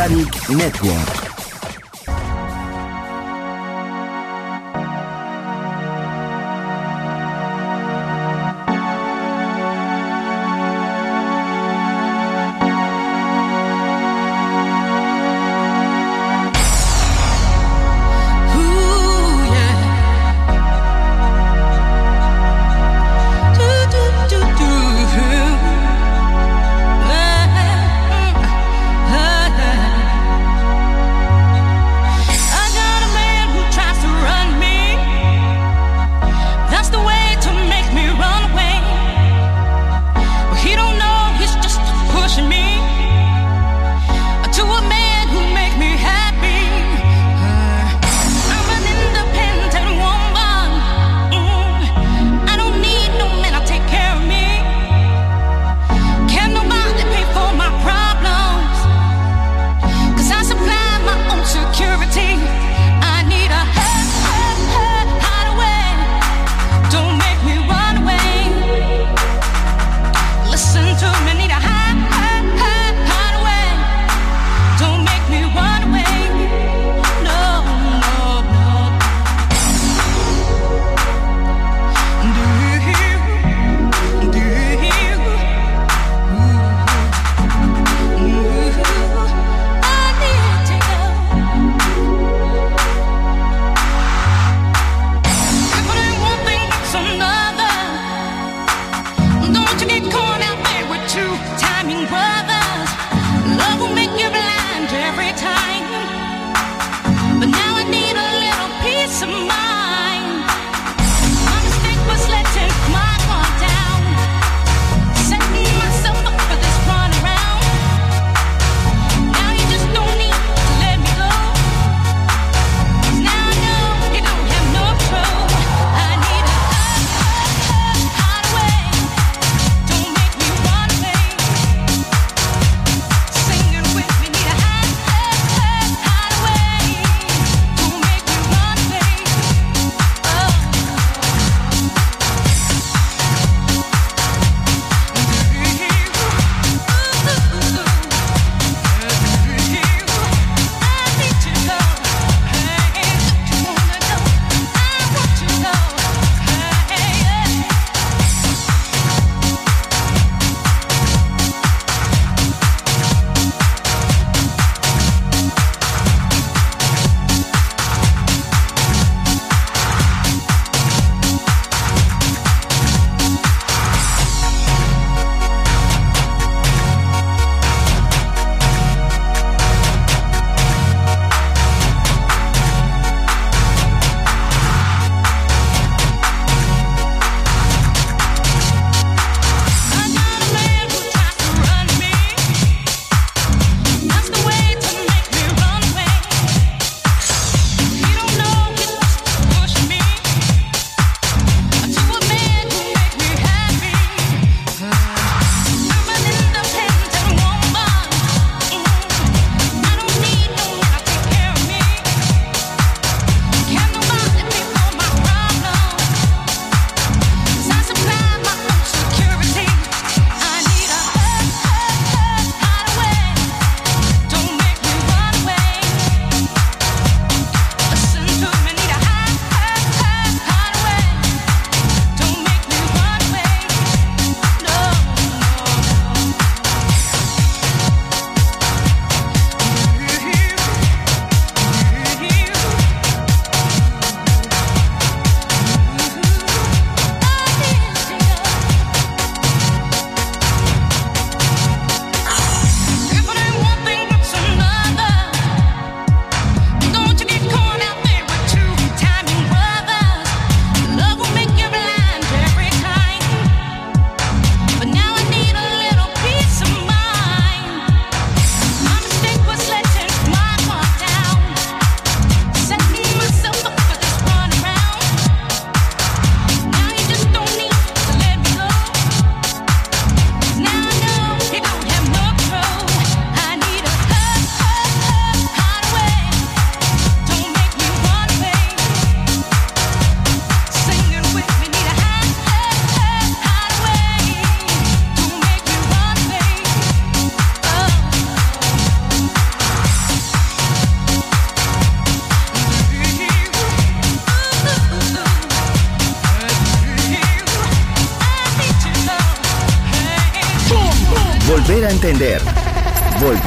Network.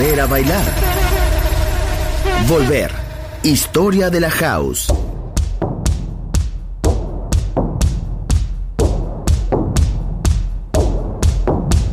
Volver a bailar. Volver. Historia de la house.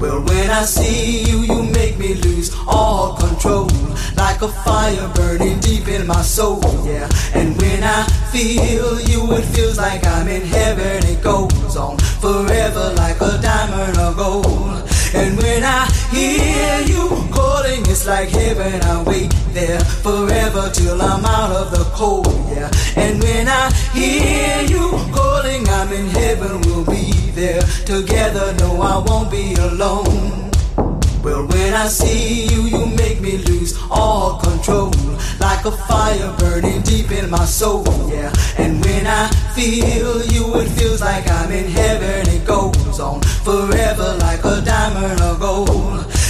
Well, when I see you, you make me lose all control. Like a fire burning deep in my soul, yeah. And when I feel you, it feels like I'm in heaven. It goes on forever like a diamond or gold. And when I hear you calling, it's like heaven. I wait there forever till I'm out of the cold, yeah. And when I hear you calling, I'm in heaven. We'll be there together. No, I won't be alone. Well, when I see you, you make me lose all control. Like a fire burning deep in my soul, yeah. And when I feel you, it feels like I'm in heaven. It goes on forever like a diamond of gold.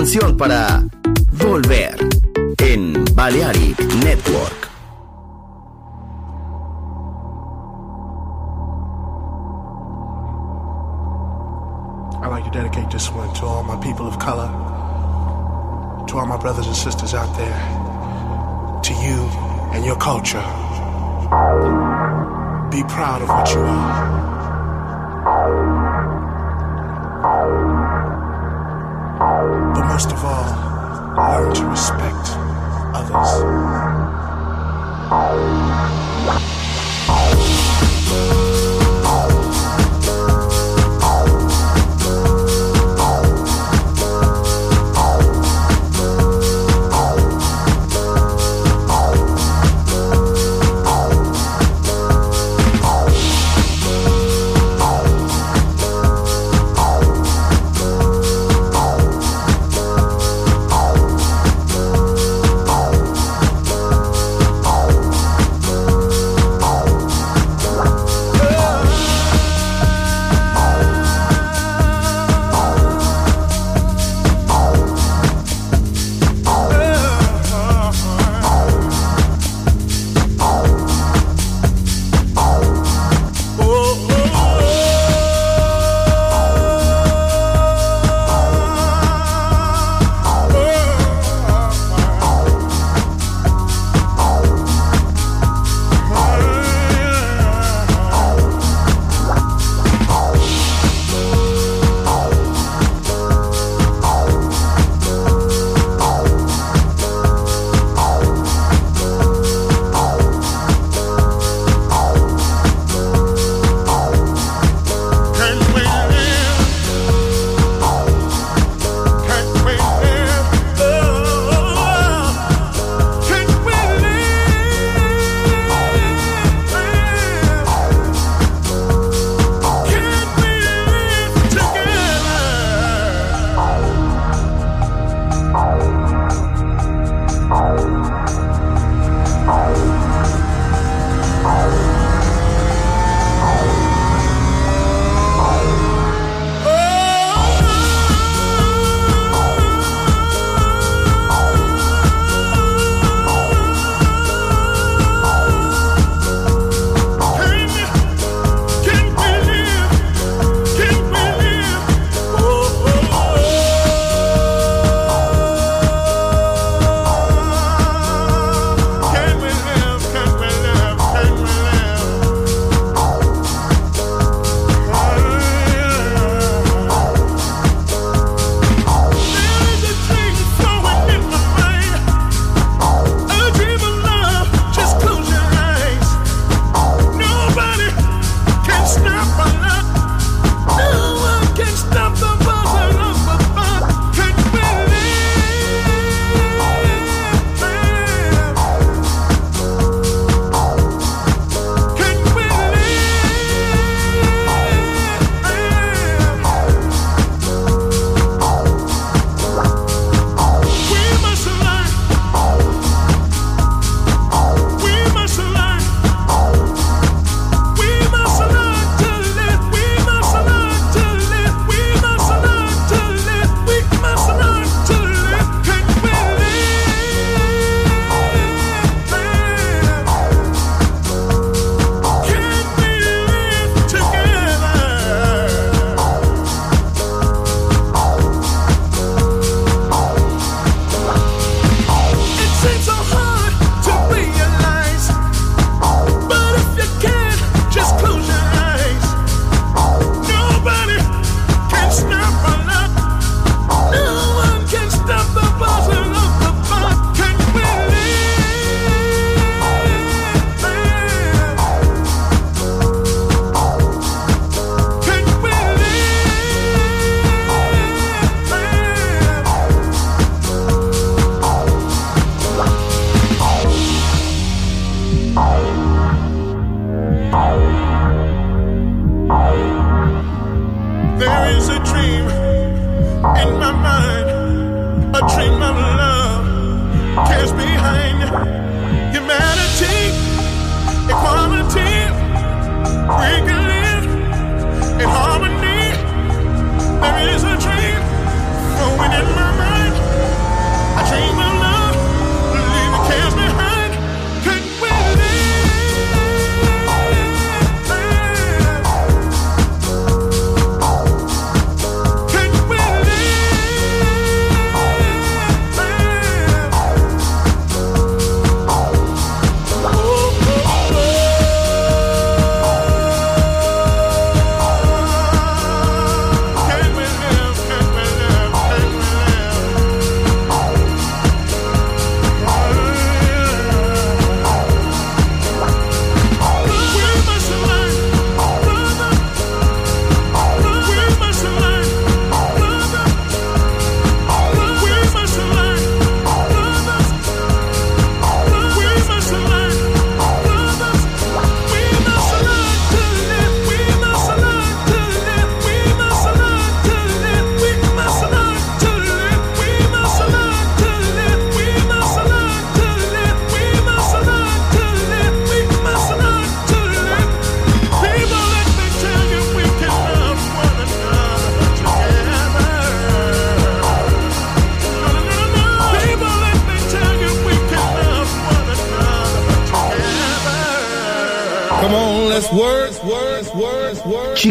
canción para volver en Balearic Network. I'd like to dedicate this one to all my people of color, to all my brothers and sisters out there, to you and your culture. Be proud of what you are. First of all, learn to respect others.